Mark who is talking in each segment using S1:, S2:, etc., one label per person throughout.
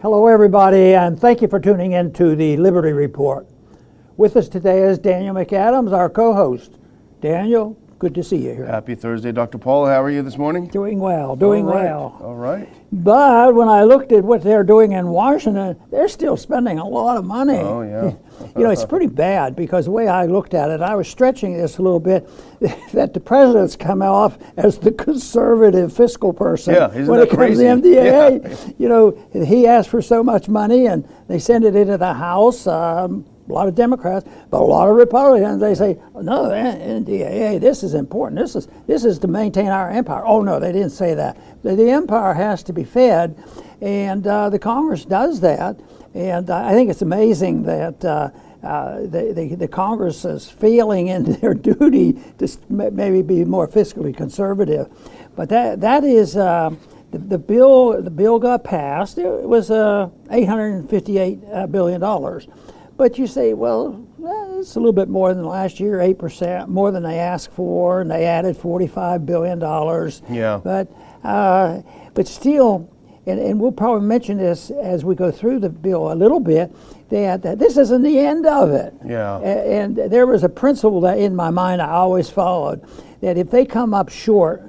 S1: Hello, everybody, and thank you for tuning in to the Liberty Report. With us today is Daniel McAdams, our co host. Daniel, good to see you here.
S2: Happy Thursday, Dr. Paul. How are you this morning?
S1: Doing well, doing
S2: All right.
S1: well.
S2: All right.
S1: But when I looked at what they're doing in Washington, they're still spending a lot of money.
S2: Oh, yeah.
S1: you know, it's pretty bad because the way I looked at it, I was stretching this a little bit, that the president's come off as the conservative fiscal person
S2: Yeah,
S1: when it comes
S2: crazy?
S1: to the NDAA. You know, he asked for so much money and they send it into the House. Um, a lot of Democrats, but a lot of Republicans, they say, no, NDAA, this is important. This is this is to maintain our empire. Oh no, they didn't say that. The, the empire has to be fed, and uh, the Congress does that. And uh, I think it's amazing that. Uh, uh, the, the, the Congress is failing in their duty to maybe be more fiscally conservative, but that that is uh, the, the bill. The bill got passed. It was uh, 858 uh, billion dollars. But you say, well, it's a little bit more than last year, 8% more than they asked for, and they added $45 billion.
S2: Yeah.
S1: But, uh, but still, and, and we'll probably mention this as we go through the bill a little bit, that, that this isn't the end of it.
S2: Yeah.
S1: And there was a principle that in my mind I always followed that if they come up short,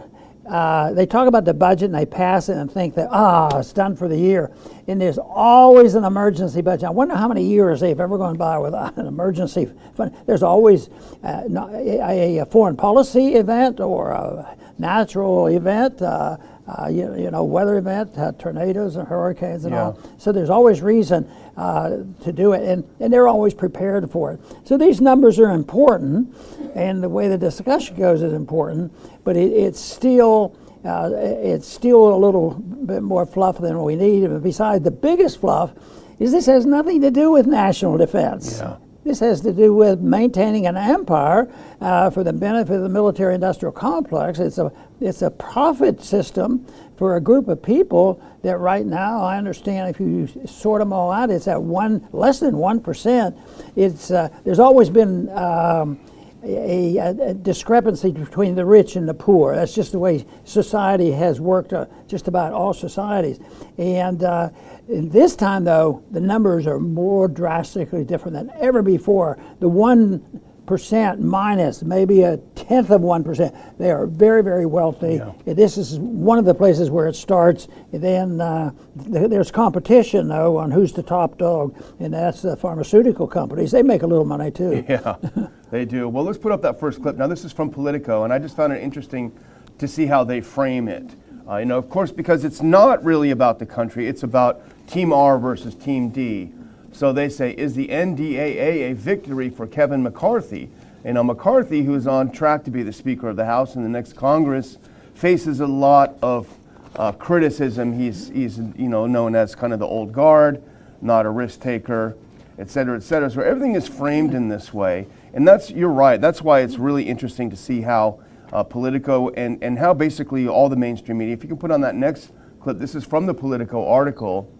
S1: uh, they talk about the budget and they pass it and think that, ah, it's done for the year. And there's always an emergency budget. I wonder how many years they've ever gone by without an emergency fund. There's always uh, a, a foreign policy event or a natural event. Uh, uh, you, you know, weather event, uh, tornadoes and hurricanes and
S2: Yeah.
S1: all. So there's always reason uh, to do it, and, and they're always prepared for it. So these numbers are important, and the way the discussion goes is important, but it, it's still uh, it's still a little bit more fluff than we need. But besides, the biggest fluff is this has nothing to do with national defense.
S2: Yeah.
S1: This has to do with maintaining an empire uh, for the benefit of the military-industrial complex. It's a it's a profit system for a group of people that right now I understand if you sort them all out, it's at one less than one percent. It's uh, there's always been. Um, a, a, discrepancy between the rich and the poor. That's just the way society has worked, uh, just about all societies. And uh, this time, though, the numbers are more drastically different than ever before. The one percent minus maybe a tenth of one percent. They are very, very wealthy.
S2: Yeah.
S1: This is one of the places where it starts. And then uh, th- there's competition, though, on who's the top dog, and that's the pharmaceutical companies. They make a little money too.
S2: Yeah, they do. Well, let's put up that first clip. Now, this is from Politico, and I just found it interesting to see how they frame it. Uh, you know, of course, because it's not really about the country, it's about Team R versus Team D. So they say, is the NDAA a victory for Kevin McCarthy? You know, McCarthy, who is on track to be the Speaker of the House in the next Congress, faces a lot of uh, criticism. He's, he's, you know, known as kind of the old guard, not a risk taker et cetera, et cetera. So everything is framed in this way. And that's, you're right, that's why it's really interesting to see how uh, Politico and, and how basically all the mainstream media, if you can put on that next clip, this is from the Politico article,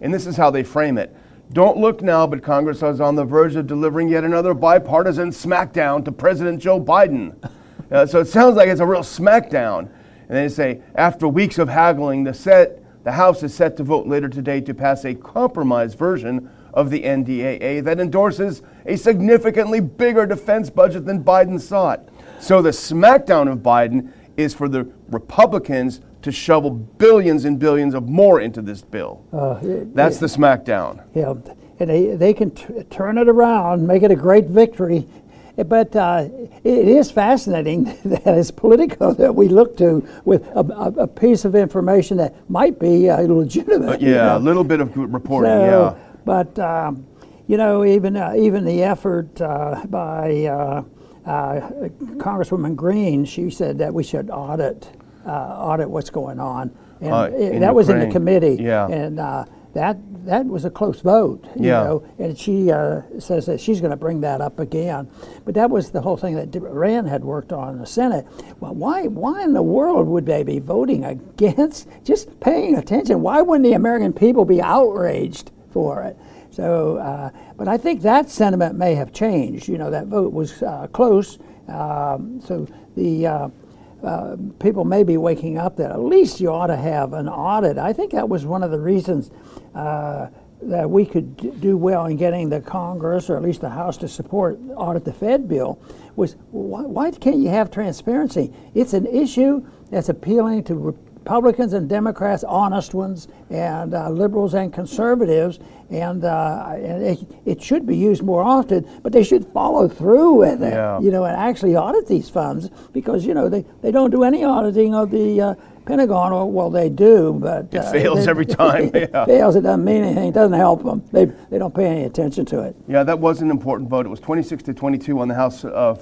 S2: and this is how they frame it. Don't look now, but Congress is on the verge of delivering yet another bipartisan smackdown to President Joe Biden. Uh, so it sounds like it's a real smackdown. And they say, after weeks of haggling, the, set, the House is set to vote later today to pass a compromise version of the NDAA that endorses a significantly bigger defense budget than Biden sought. So the smackdown of Biden is for the Republicans to shovel billions and billions of more into this bill. That's the smackdown.
S1: Yeah, and they, they can t- turn it around, make it a great victory. But uh, it is fascinating that it's Politico that we look to with a, a, a piece of information that might be uh, legitimate. you
S2: Yeah,
S1: know.
S2: a little bit of good reporting.
S1: So,
S2: yeah.
S1: But um, you know, even uh, even the effort uh, by uh, uh, Congresswoman Green, she said that we should audit uh, audit what's going on, and it- that was in the committee.
S2: Yeah.
S1: And uh, that that was a close vote. You
S2: Yeah.
S1: know, and she uh, says that she's going to bring that up again. But that was the whole thing that Rand had worked on in the Senate. Well, why why in the world would they be voting against just paying attention? Why wouldn't the American people be outraged for it? So, uh, but I think that sentiment may have changed. You know, that vote was uh, close. Um, so the uh, uh, people may be waking up that at least you ought to have an audit. I think that was one of the reasons uh, that we could do well in getting the Congress or at least the House to support audit the Fed bill was why, why can't you have transparency? It's an issue that's appealing to Republicans and Democrats, honest ones, and uh, liberals and conservatives, and, uh, and it, it, should be used more often. But they should follow through with it, yeah. you know, and actually audit these funds because you know they, they don't do any auditing of the uh, Pentagon. Well, they do, but
S2: it uh, fails
S1: they,
S2: every time.
S1: It yeah. fails. It doesn't mean anything. It doesn't help them. They they don't pay any attention to it.
S2: Yeah, that was an important vote. It was 26 to 22 on the House uh,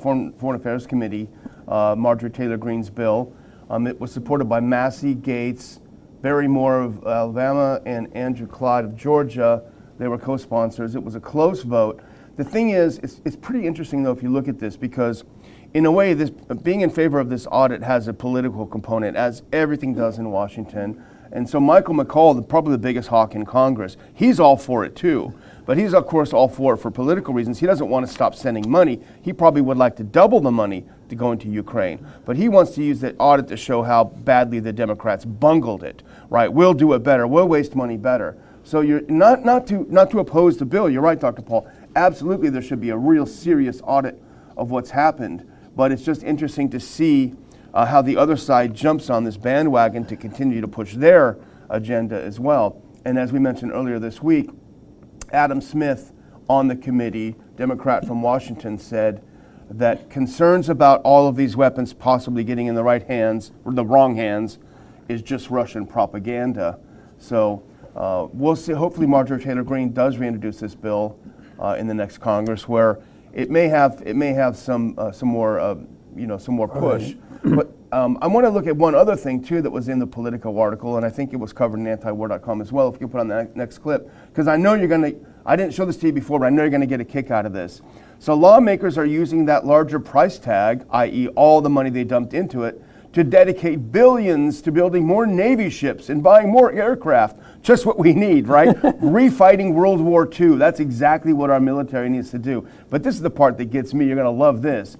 S2: Foreign, Foreign Affairs Committee, uh, Marjorie Taylor Greene's bill. Um, it was supported by Massey, Gates, Barry Moore of Alabama, and Andrew Clyde of Georgia. They were co sponsors. It was a close vote. The thing is, it's, it's pretty interesting, though, if you look at this, because in a way, this, being in favor of this audit has a political component, as everything does in Washington. And so Michael McCaul, the, probably the biggest hawk in Congress, he's all for it too. But he's, of course, all for it for political reasons. He doesn't want to stop sending money. He probably would like to double the money to go into Ukraine. But he wants to use that audit to show how badly the Democrats bungled it, right? We'll do it better. We'll waste money better. So you're not, not, to, not to oppose the bill. You're right, Dr. Paul. Absolutely, there should be a real serious audit of what's happened. But it's just interesting to see uh, how the other side jumps on this bandwagon to continue to push their agenda as well. And as we mentioned earlier this week, Adam Smith on the committee, Democrat from Washington, said that concerns about all of these weapons possibly getting in the right hands or the wrong hands is just Russian propaganda. So uh, we'll see. Hopefully, Marjorie Taylor Greene does reintroduce this bill uh, in the next Congress, where it may have it may have some uh, some more uh, you know some more push. Right. but um, I want to look at one other thing too that was in the Politico article, and I think it was covered in antiwar.com as well. If you put on the next clip, because I know you're going to. I didn't show this to you before, but I know you're going to get a kick out of this. So lawmakers are using that larger price tag, i.e., all the money they dumped into it, to dedicate billions to building more Navy ships and buying more aircraft. Just what we need, right? Refighting World War II. That's exactly what our military needs to do. But this is the part that gets me. You're going to love this.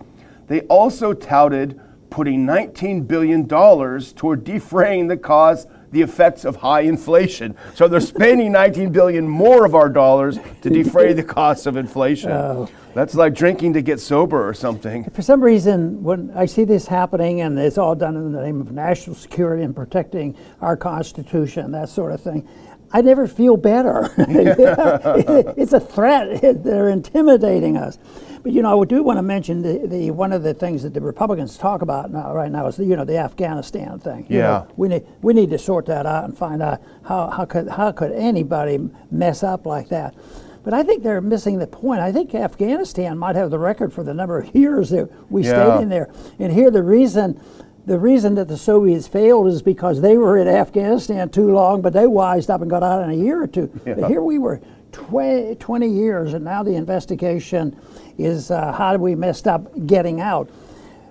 S2: They also touted putting $19 billion toward defraying the cause the effects of high inflation. So they're spending 19 billion more of our dollars to defray the costs of inflation. Oh. That's like drinking to get sober or something.
S1: For some reason, when I see this happening, and it's all done in the name of national security and protecting our Constitution, that sort of thing, I never feel better. it's a threat. They're intimidating us. But you know, I do want to mention the, the one of the things that the Republicans talk about now, right now, is the, you know the Afghanistan thing.
S2: You
S1: yeah,
S2: know,
S1: we need we need to sort that out and find out how, how could how could anybody mess up like that. But I think they're missing the point. I think Afghanistan might have the record for the number of years that we yeah. stayed in there. And here, the reason the reason that the Soviets failed is because they were in Afghanistan too long, but they wised up and got out in a year or two. Yeah. But here we were 20, 20, years, and now the investigation is uh, how did we messed up getting out.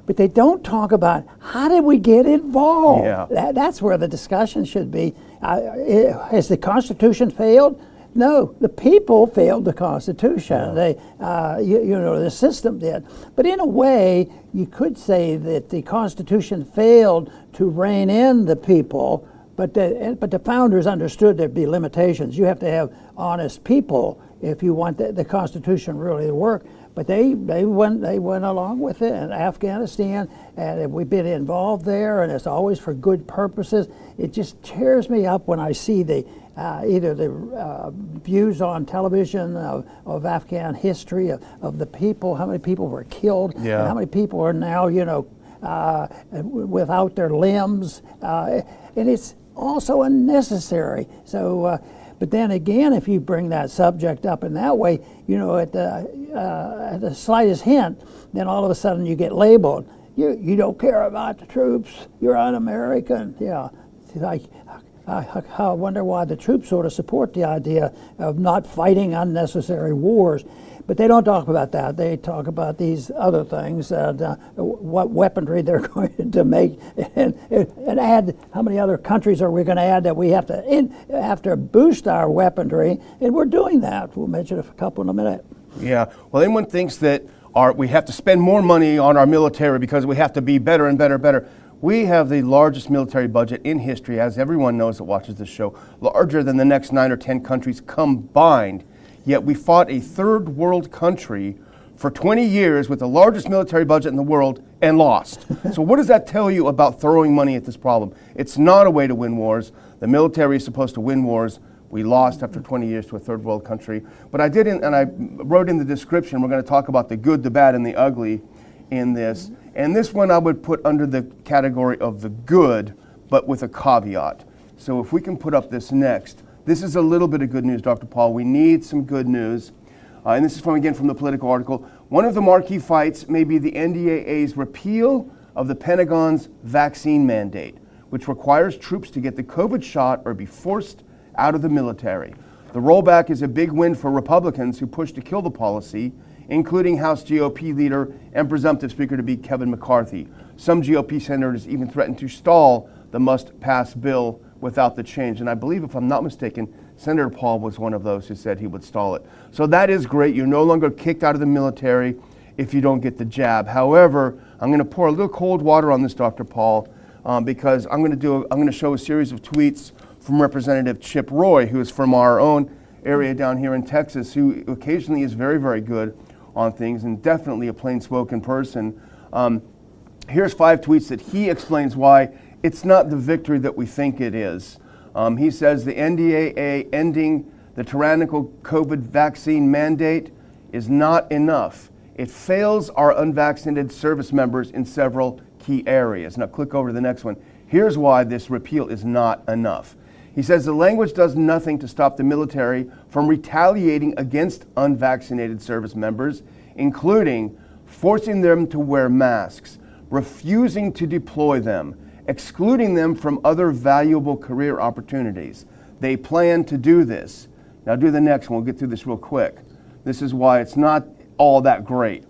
S1: But they don't talk about how did we get involved.
S2: Yeah.
S1: That, that's where the discussion should be. Uh, has the Constitution failed? No, the people failed the Constitution. Yeah. They, uh, you, you, know, the system did. But in a way, you could say that the Constitution failed to rein in the people, but the, but the founders understood there'd be limitations. You have to have honest people if you want the, the Constitution really to work. But they, they went they went along with it in Afghanistan, and we've been involved there, and it's always for good purposes. It just tears me up when I see the uh, either the uh, views on television of, of Afghan history, of, of, the people, how many people were killed,
S2: yeah.
S1: and how many people are now, you know, uh, without their limbs. Uh, and it's also unnecessary. So, uh, but then again, if you bring that subject up in that way, you know, at the, uh, at the slightest hint, then all of a sudden you get labeled. You, you don't care about the troops. You're un-American. Yeah, like I, I wonder why the troops sort of support the idea of not fighting unnecessary wars. But they don't talk about that. They talk about these other things, and uh, what weaponry they're going to make, and, and add how many other countries are we going to add that we have to in, have to boost our weaponry, and we're doing that. We'll mention a couple in a minute.
S2: Yeah. Well, anyone thinks that our, we have to spend more money on our military because we have to be better and better and better. We have the largest military budget in history, as everyone knows that watches this show, larger than the next nine or 10 countries combined. Yet we fought a third world country for 20 years with the largest military budget in the world and lost. so, what does that tell you about throwing money at this problem? It's not a way to win wars. The military is supposed to win wars. We lost after 20 years to a third world country. But I did, in, and I wrote in the description, we're going to talk about the good, the bad, and the ugly in this. And this one I would put under the category of the good, but with a caveat. So if we can put up this next, this is a little bit of good news, Dr. Paul. We need some good news. Uh, and this is from again from the Politico article. One of the marquee fights may be the NDAA's repeal of the Pentagon's vaccine mandate, which requires troops to get the COVID shot or be forced out of the military. The rollback is a big win for Republicans who pushed to kill the policy, including House GOP leader and presumptive Speaker to be Kevin McCarthy. Some GOP senators even threatened to stall the must pass bill without the change. And I believe, if I'm not mistaken, Senator Paul was one of those who said he would stall it. So that is great. You're no longer kicked out of the military if you don't get the jab. However, I'm going to pour a little cold water on this, Dr. Paul, um, because I'm going to do. A, I'm going to show a series of tweets from Representative Chip Roy, who is from our own area down here in Texas, who occasionally is very, very good on things and definitely a plain-spoken person. Um, here's five tweets that he explains why it's not the victory that we think it is. Um, he says the NDAA ending the tyrannical COVID vaccine mandate is not enough. It fails our unvaccinated service members in several key areas. Now, click over to the next one. Here's why this repeal is not enough. He says the language does nothing to stop the military from retaliating against unvaccinated service members, including forcing them to wear masks, refusing to deploy them, excluding them from other valuable career opportunities. They plan to do this. Now, do the next one. We'll get through this real quick. This is why it's not all that great.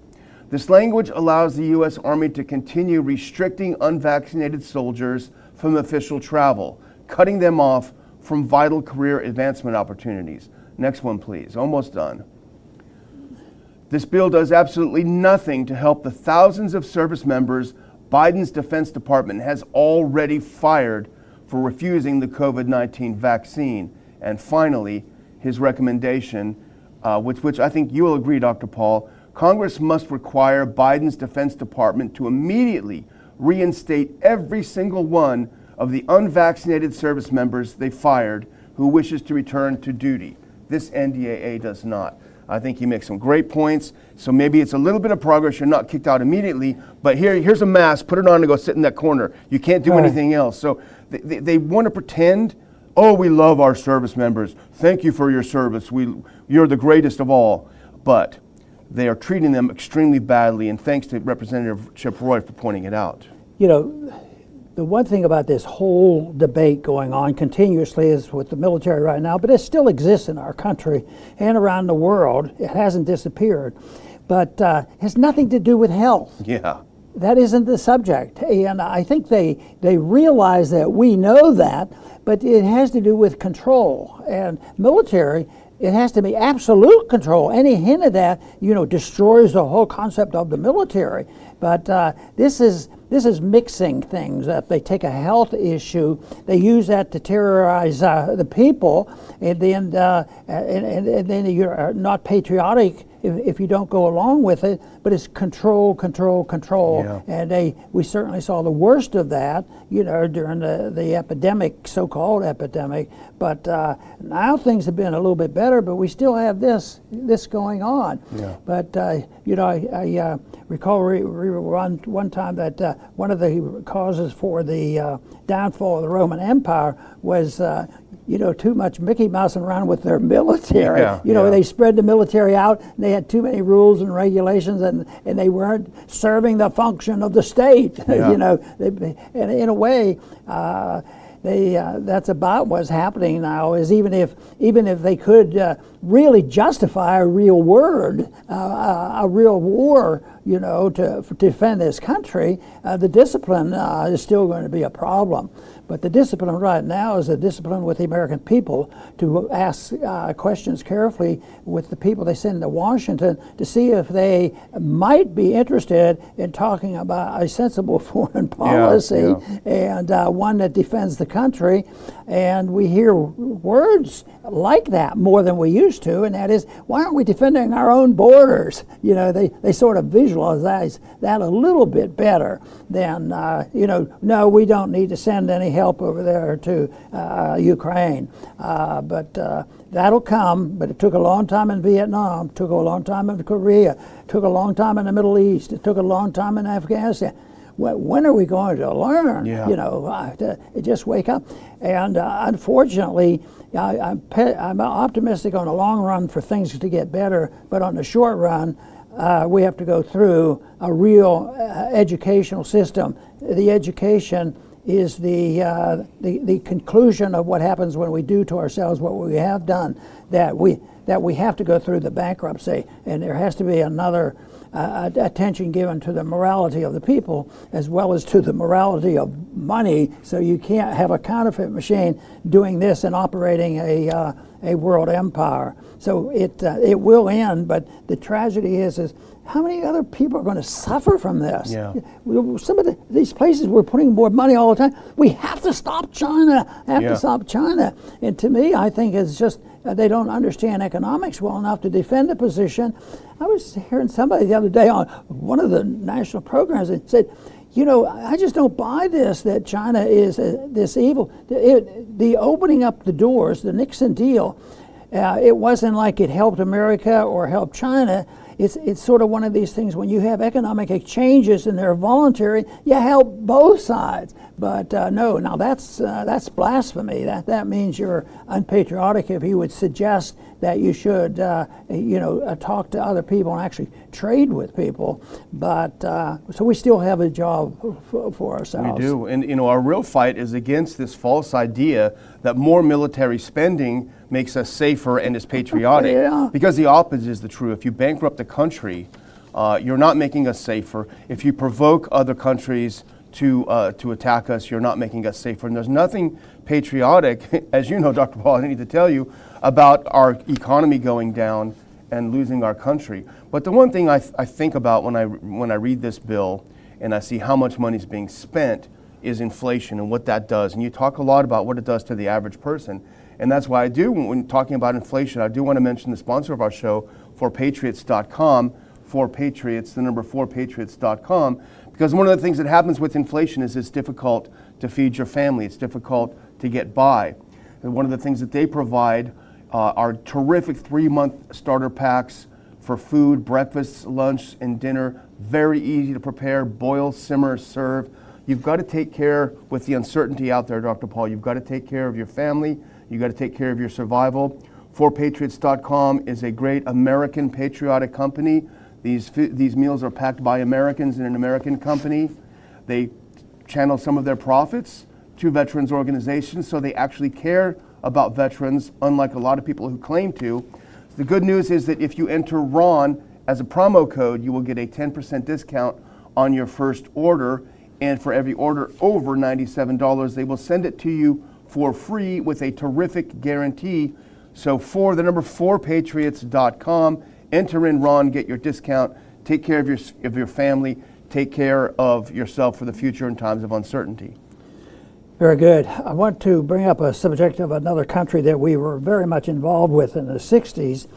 S2: This language allows the U.S. Army to continue restricting unvaccinated soldiers from official travel, cutting them off from vital career advancement opportunities. Next one, please. Almost done. This bill does absolutely nothing to help the thousands of service members Biden's Defense Department has already fired for refusing the COVID 19 vaccine. And finally, his recommendation, uh, with which I think you will agree, Dr. Paul Congress must require Biden's Defense Department to immediately reinstate every single one of the unvaccinated service members they fired who wishes to return to duty. This NDAA does not. I think he makes some great points. So maybe it's a little bit of progress. You're not kicked out immediately, but here, here's a mask. Put it on and go sit in that corner. You can't do right. anything else. So they, they, they want to pretend, oh, we love our service members. Thank you for your service. We, you're the greatest of all. But they are treating them extremely badly, and thanks to Representative Chip Roy for pointing it out.
S1: You know, the one thing about this whole debate going on continuously is with the military right now, but it still exists in our country and around the world. It hasn't disappeared, but uh, has nothing to do with health.
S2: Yeah.
S1: That isn't the subject. And I think they, they realize that we know that, but it has to do with control. And military it has to be absolute control. Any hint of that, you know, destroys the whole concept of the military. But uh, this is this is mixing things up. They take a health issue, they use that to terrorize uh, the people, and then uh, and, and, and, then you're not patriotic if, if you don't go along with it. But it's control, control, control, yeah. and they we certainly saw the worst of that, you know, during the the epidemic, so-called epidemic. But uh, now things have been a little bit better, but we still have this this going on. Yeah. But uh, you know, I, I uh, recall re- re- one one time that uh, one of the causes for the uh, downfall of the Roman Empire was, uh, you know, too much Mickey Mousing around with their military. Yeah, you know, yeah. they spread the military out. And they had too many rules and regulations, and, and they weren't serving the function of the state. Yeah. you know, they, and in a way. They, uh, that's about what's happening now. Is even if even if they could uh, really justify a real word, uh, uh a real war, you know, to, to defend this country, uh, the discipline uh, is still going to be a problem. But the discipline right now is a discipline with the American people to ask uh, questions carefully with the people they send to Washington to see if they might be interested in talking about a sensible foreign policy
S2: yeah,
S1: yeah. and uh, one that defends the country. And we hear words like that more than we used to, and that is, why aren't we defending our own borders? You know, they, they sort of visualize that a little bit better than, uh, you know, no, we don't need to send any help over there to uh, Ukraine. Uh, but uh, that'll come, but it took a long time in Vietnam, took a long time in Korea, took a long time in the Middle East, it took a long time in Afghanistan when are we going to learn?
S2: Yeah.
S1: You know, uh, to, just wake up. And uh, unfortunately, I, am pe- I'm optimistic on the long run for things to get better, but on the short run, uh, we have to go through a real uh, educational system. The education is the, uh, the, the conclusion of what happens when we do to ourselves what we have done, that we, that we have to go through the bankruptcy, and there has to be another uh, attention given to the morality of the people as well as to the morality of money. So you can't have a counterfeit machine doing this and operating a, uh, a world empire. So it, uh, it will end, but the tragedy is, is how many other people are going to suffer from this?
S2: Yeah.
S1: Some of the, these places we're putting more money all the time. We have to stop China. Have
S2: yeah.
S1: to stop China. And to me, I think it's just uh, they don't understand economics well enough to defend the position. I was hearing somebody the other day on one of the national programs that said, you know, I just don't buy this that China is uh, this evil. It, the opening up the doors, the Nixon deal, uh, it wasn't like it helped America or helped China it's, it's sort of one of these things when you have economic exchanges and they're voluntary, you help both sides. But uh, no, now that's, uh, that's blasphemy. That, that means you're unpatriotic if you would suggest that you should, uh, you know, uh, talk to other people and actually trade with people. But uh, so we still have a job for, for ourselves.
S2: We do, and you know, our real fight is against this false idea that more military spending makes us safer and is patriotic.
S1: yeah.
S2: Because the opposite is the true. If you bankrupt the country, uh, you're not making us safer. If you provoke other countries to uh, to attack us, you're not making us safer. And there's nothing patriotic, as you know, Dr. Paul. I need to tell you about our economy going down and losing our country. But the one thing I, th- I think about when I when I read this bill and I see how much money is being spent is inflation and what that does. And you talk a lot about what it does to the average person. And that's why I do, when talking about inflation, I do want to mention the sponsor of our show, 4patriots.com, for Patriots, the number 4patriots.com, because one of the things that happens with inflation is it's difficult to feed your family, it's difficult to get by. And one of the things that they provide uh, are terrific three month starter packs for food, breakfast, lunch, and dinner. Very easy to prepare, boil, simmer, serve. You've got to take care with the uncertainty out there, Dr. Paul. You've got to take care of your family. You've got to take care of your survival. 4Patriots.com is a great American patriotic company. These, these meals are packed by Americans in an American company. They channel some of their profits to veterans organizations, so they actually care about veterans, unlike a lot of people who claim to. The good news is that if you enter RON as a promo code, you will get a 10% discount on your first order and for every order over $97, they will send it to you for free with a terrific guarantee. So for the number 4patriots.com, enter in Ron, get your discount, take care of your, of your family, take care of yourself for the future in times of uncertainty.
S1: Very good. I want to bring up a subject of another country that we were very much involved with in the 60s.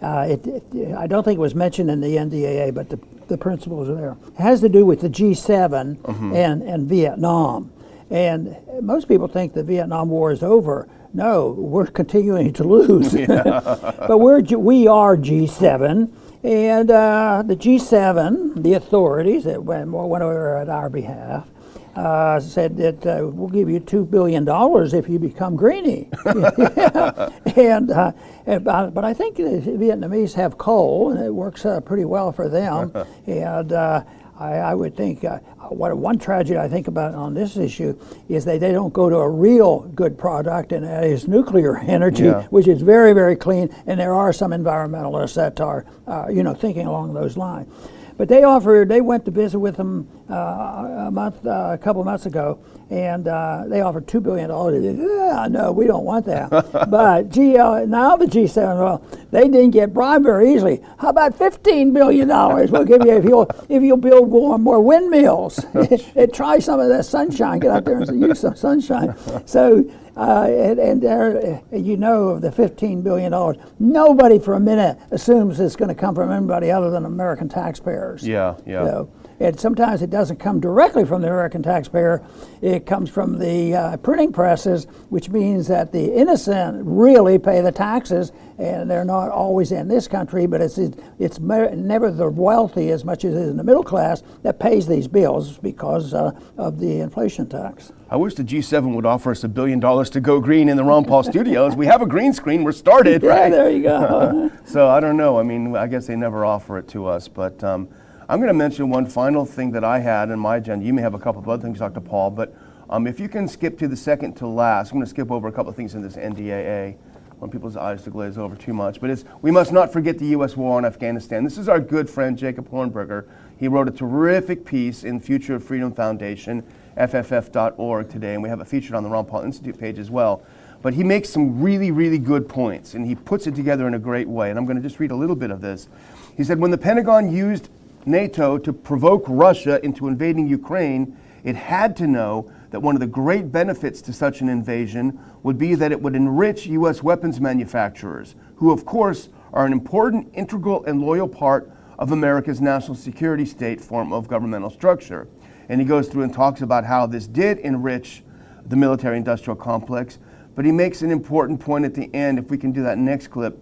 S1: Uh, it, it, I don't think it was mentioned in the NDAA, but the the principles are there. It has to do with the G7 mm-hmm. and, and Vietnam. And most people think the Vietnam War is over. No, we're continuing to lose. but we're, we are G7. And uh, the G7, the authorities that went, went over at our behalf, uh, said that uh, we'll give you two billion dollars if you become greenie. and, uh, and but I think the Vietnamese have coal, and it works uh, pretty well for them. and uh, I, I, would think uh, what one tragedy I think about on this issue is that they don't go to a real good product, and that is nuclear energy, yeah. which is very very clean. And there are some environmentalists that are you know thinking along those lines. But they offered, they went to visit with them uh, a month, uh, a couple months ago, and uh, they offered two billion dollars. Yeah, no, we don't want that. but G, uh, now the G7, well, they didn't get bribed very easily. How about fifteen billion dollars? We'll give you if you'll if you'll build more, more windmills. and try some of that sunshine. Get out there and use some sunshine. So. Uh, and, and there, you know, of the $15 billion, nobody for a minute assumes it's going to come from anybody other than American taxpayers.
S2: Yeah, yeah.
S1: So, and sometimes it doesn't come directly from the American taxpayer. It comes from the uh, printing presses, which means that the innocent really pay the taxes, and they're not always in this country. But it's it's never the wealthy as much as it is in the middle class that pays these bills because uh, of the inflation tax.
S2: I wish the G7 would offer us a billion dollars to go green in the Ron Paul studios. We have a green screen. We're started,
S1: yeah,
S2: right?
S1: there you go.
S2: so I don't know. I mean, I guess they never offer it to us, but. Um, I'm going to mention one final thing that I had in my agenda. You may have a couple of other things, Dr. Paul, but um, if you can skip to the second to last, I'm going to skip over a couple of things in this NDAA. I want people's eyes to glaze over too much, but it's we must not forget the U.S. war on Afghanistan. This is our good friend Jacob Hornberger. He wrote a terrific piece in Future of Freedom Foundation, FFF.org today, and we have it featured on the Ron Paul Institute page as well. But he makes some really, really good points, and he puts it together in a great way. And I'm going to just read a little bit of this. He said, when the Pentagon used NATO to provoke Russia into invading Ukraine, it had to know that one of the great benefits to such an invasion would be that it would enrich U.S. weapons manufacturers, who, of course, are an important, integral, and loyal part of America's national security state form of governmental structure. And he goes through and talks about how this did enrich the military industrial complex. But he makes an important point at the end, if we can do that next clip.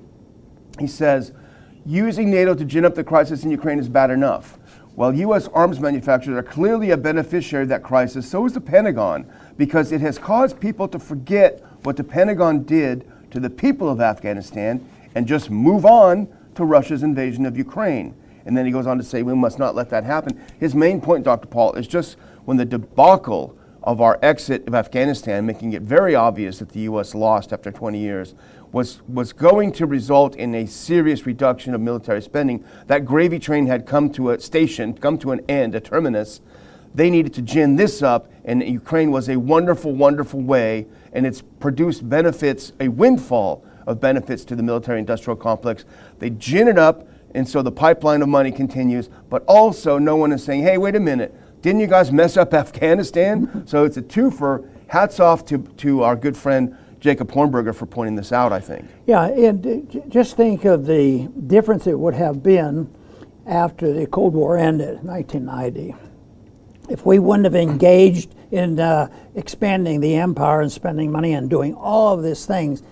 S2: He says, using NATO to gin up the crisis in Ukraine is bad enough. While U.S. arms manufacturers are clearly a beneficiary of that crisis, so is the Pentagon, because it has caused people to forget what the Pentagon did to the people of Afghanistan and just move on to Russia's invasion of Ukraine. And then he goes on to say, we must not let that happen. His main point, Dr. Paul, is just when the debacle of our exit of Afghanistan, making it very obvious that the U.S. lost after 20 years, was, was going to result in a serious reduction of military spending. That gravy train had come to a station, come to an end, a terminus. They needed to gin this up, and Ukraine was a wonderful, wonderful way, and it's produced benefits, a windfall of benefits to the military industrial complex. They gin it up, and so the pipeline of money continues, but also no one is saying, hey, wait a minute, didn't you guys mess up Afghanistan? so it's a twofer. Hats off to, to our good friend Jacob Hornberger for pointing this out, I think.
S1: Yeah, and just think of the difference it would have been after the Cold War ended, in 1990. If we wouldn't have engaged in uh, expanding the empire and spending money and doing all of these things,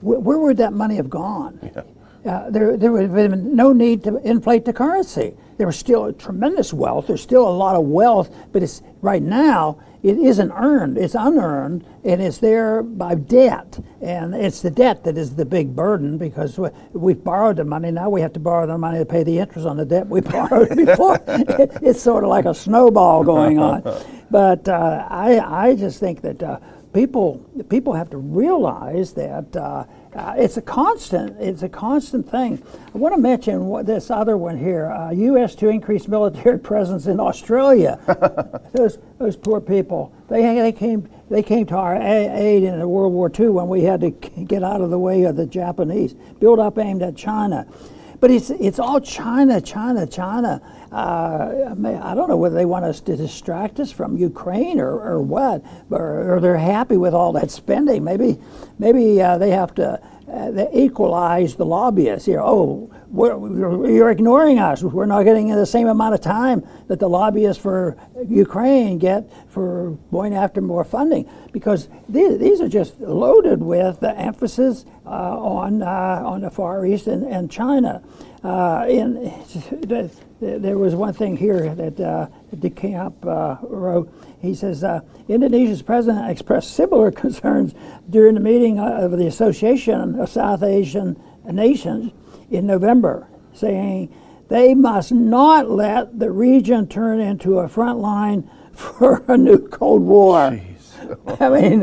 S1: wh- where would that money have gone? Yeah. Uh, there, there would have been no need to inflate the currency. There was still tremendous wealth. There's still a lot of wealth, but it's right now it isn't earned, it's unearned, and it's there by debt. And it's the debt that is the big burden because we, have borrowed the money, now we have to borrow the money to pay the interest on the debt we borrowed before. it's sort of like a snowball going on. But uh, I, I just think that uh, people, people have to realize that. Uh, uh, it's a constant. It's a constant thing. I want to mention what, this other one here: uh, U.S. to increase military presence in Australia. those those poor people. They they came they came to our aid in World War II when we had to get out of the way of the Japanese. Build up aimed at China. But it's it's all China, China, China. Uh, I don't know whether they want us to distract us from Ukraine or, or what, or, or they're happy with all that spending. Maybe maybe uh, they have to uh, they equalize the lobbyists here. Oh, you're ignoring us. We're not getting the same amount of time that the lobbyists for Ukraine get for going after more funding because these, these are just loaded with the emphasis uh, on, uh, on the Far East and, and China. Uh, in, there was one thing here that uh, DeCamp uh, wrote. He says uh, Indonesia's president expressed similar concerns during the meeting of the Association of South Asian Nations in November, saying they must not let the region turn into a front line for a new Cold War.
S2: Jeez.
S1: I mean,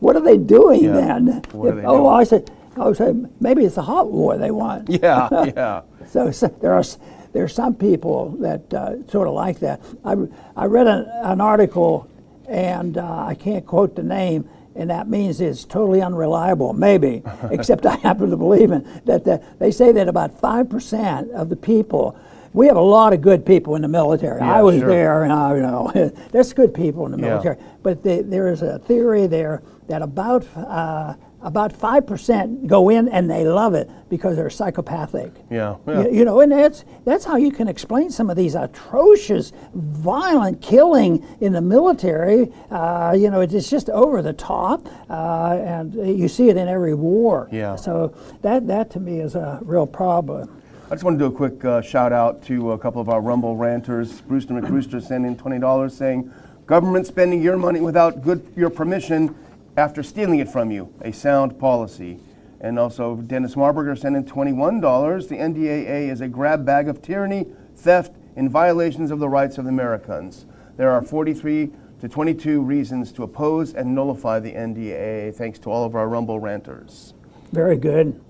S1: what are they doing
S2: yeah.
S1: then?
S2: What are they
S1: oh,
S2: doing?
S1: I said, I said maybe it's a hot war they want.
S2: Yeah, yeah.
S1: so, so there are there's some people that uh, sort of like that. I, I read an, an article, and uh, I can't quote the name, and that means it's totally unreliable, maybe, except I happen to believe in that the, they say that about 5% of the people we have a lot of good people in the military.
S2: Yeah,
S1: I was
S2: sure.
S1: there, and I you know there's good people in the
S2: Yeah.
S1: military. But the, there is a theory there that about uh, about five percent go in and they love it because they're psychopathic.
S2: Yeah, yeah.
S1: You, you know, and that's that's how you can explain some of these atrocious, violent killing in the military. Uh, you know, it's just over the top, uh, and you see it in every war.
S2: Yeah.
S1: So that that to me is a real problem.
S2: I just want to do a quick uh, shout out to a couple of our Rumble ranters. Brewster McBrewster sent in $20 saying, Government spending your money without good your permission after stealing it from you, a sound policy. And also, Dennis Marburger sent in $21. The NDAA is a grab bag of tyranny, theft, and violations of the rights of the Americans. There are 43 to 22 reasons to oppose and nullify the NDAA, thanks to all of our Rumble ranters.
S1: Very good.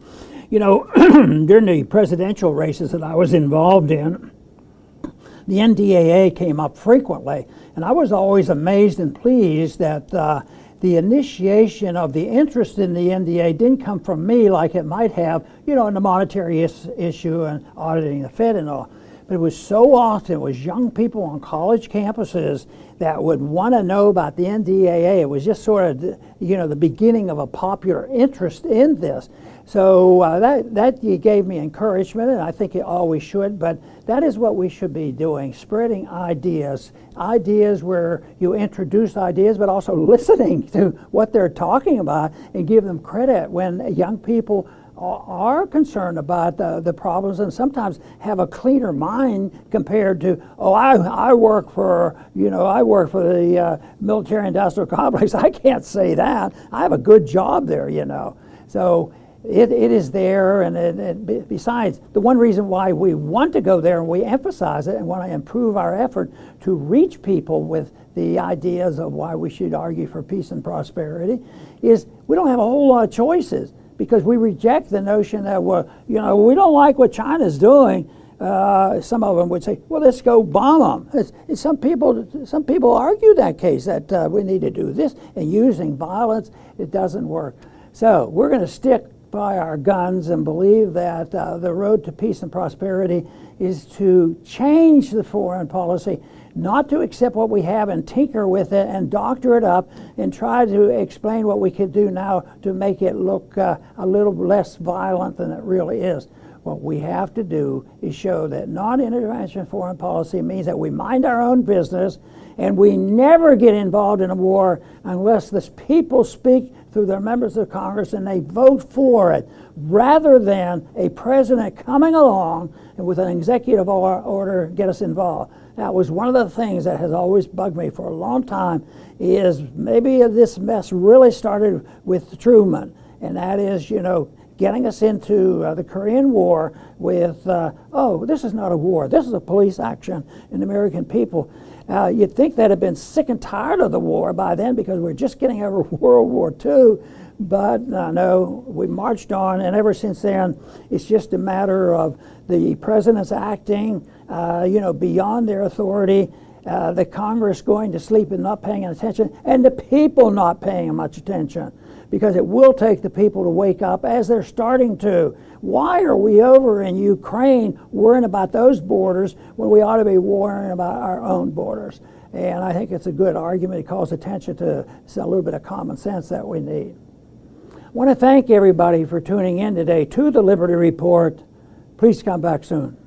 S1: You know, during the presidential races that I was involved in, the NDAA came up frequently, and I was always amazed and pleased that uh, the initiation of the interest in the NDA didn't come from me like it might have, you know, in the monetary is- issue and auditing the Fed and all. But it was so often it was young people on college campuses that would want to know about the NDAA. It was just sort of, you know, the beginning of a popular interest in this. So uh, that that gave me encouragement, and I think it always should. But that is what we should be doing: spreading ideas, ideas where you introduce ideas, but also listening to what they're talking about and give them credit when young people are concerned about the, the problems and sometimes have a cleaner mind compared to oh I, I work for you know I work for the uh, military industrial complex. I can't say that. I have a good job there you know. So it, it is there and besides the one reason why we want to go there and we emphasize it and want to improve our effort to reach people with the ideas of why we should argue for peace and prosperity is we don't have a whole lot of choices because we reject the notion that well, you know, we don't like what China's doing. Uh, some of them would say, "Well, let's go bomb them." It's, it's some people, some people argue that case that uh, we need to do this, and using violence, it doesn't work. So we're going to stick by our guns and believe that uh, the road to peace and prosperity is to change the foreign policy, not to accept what we have and tinker with it and doctor it up and try to explain what we could do now to make it look uh, a little less violent than it really is. What we have to do is show that non intervention foreign policy means that we mind our own business and we never get involved in a war unless the people speak through their members of Congress and they vote for it, rather than a president coming along and with an executive order get us involved. That was one of the things that has always bugged me for a long time. Is maybe this mess really started with Truman, and that is, you know, getting us into uh, the Korean War with, uh, oh, this is not a war, this is a police action in the American people. Uh, you'd think they'd have been sick and tired of the war by then because we're just getting over World War II. But uh, no, we marched on, and ever since then, it's just a matter of the presidents acting, uh, you know, beyond their authority, uh, the Congress going to sleep and not paying attention, and the people not paying much attention because it will take the people to wake up as they're starting to. Why are we over in Ukraine worrying about those borders when we ought to be worrying about our own borders? And I think it's a good argument. It calls attention to a little bit of common sense that we need. I want to thank everybody for tuning in today to the Liberty Report. Please come back soon.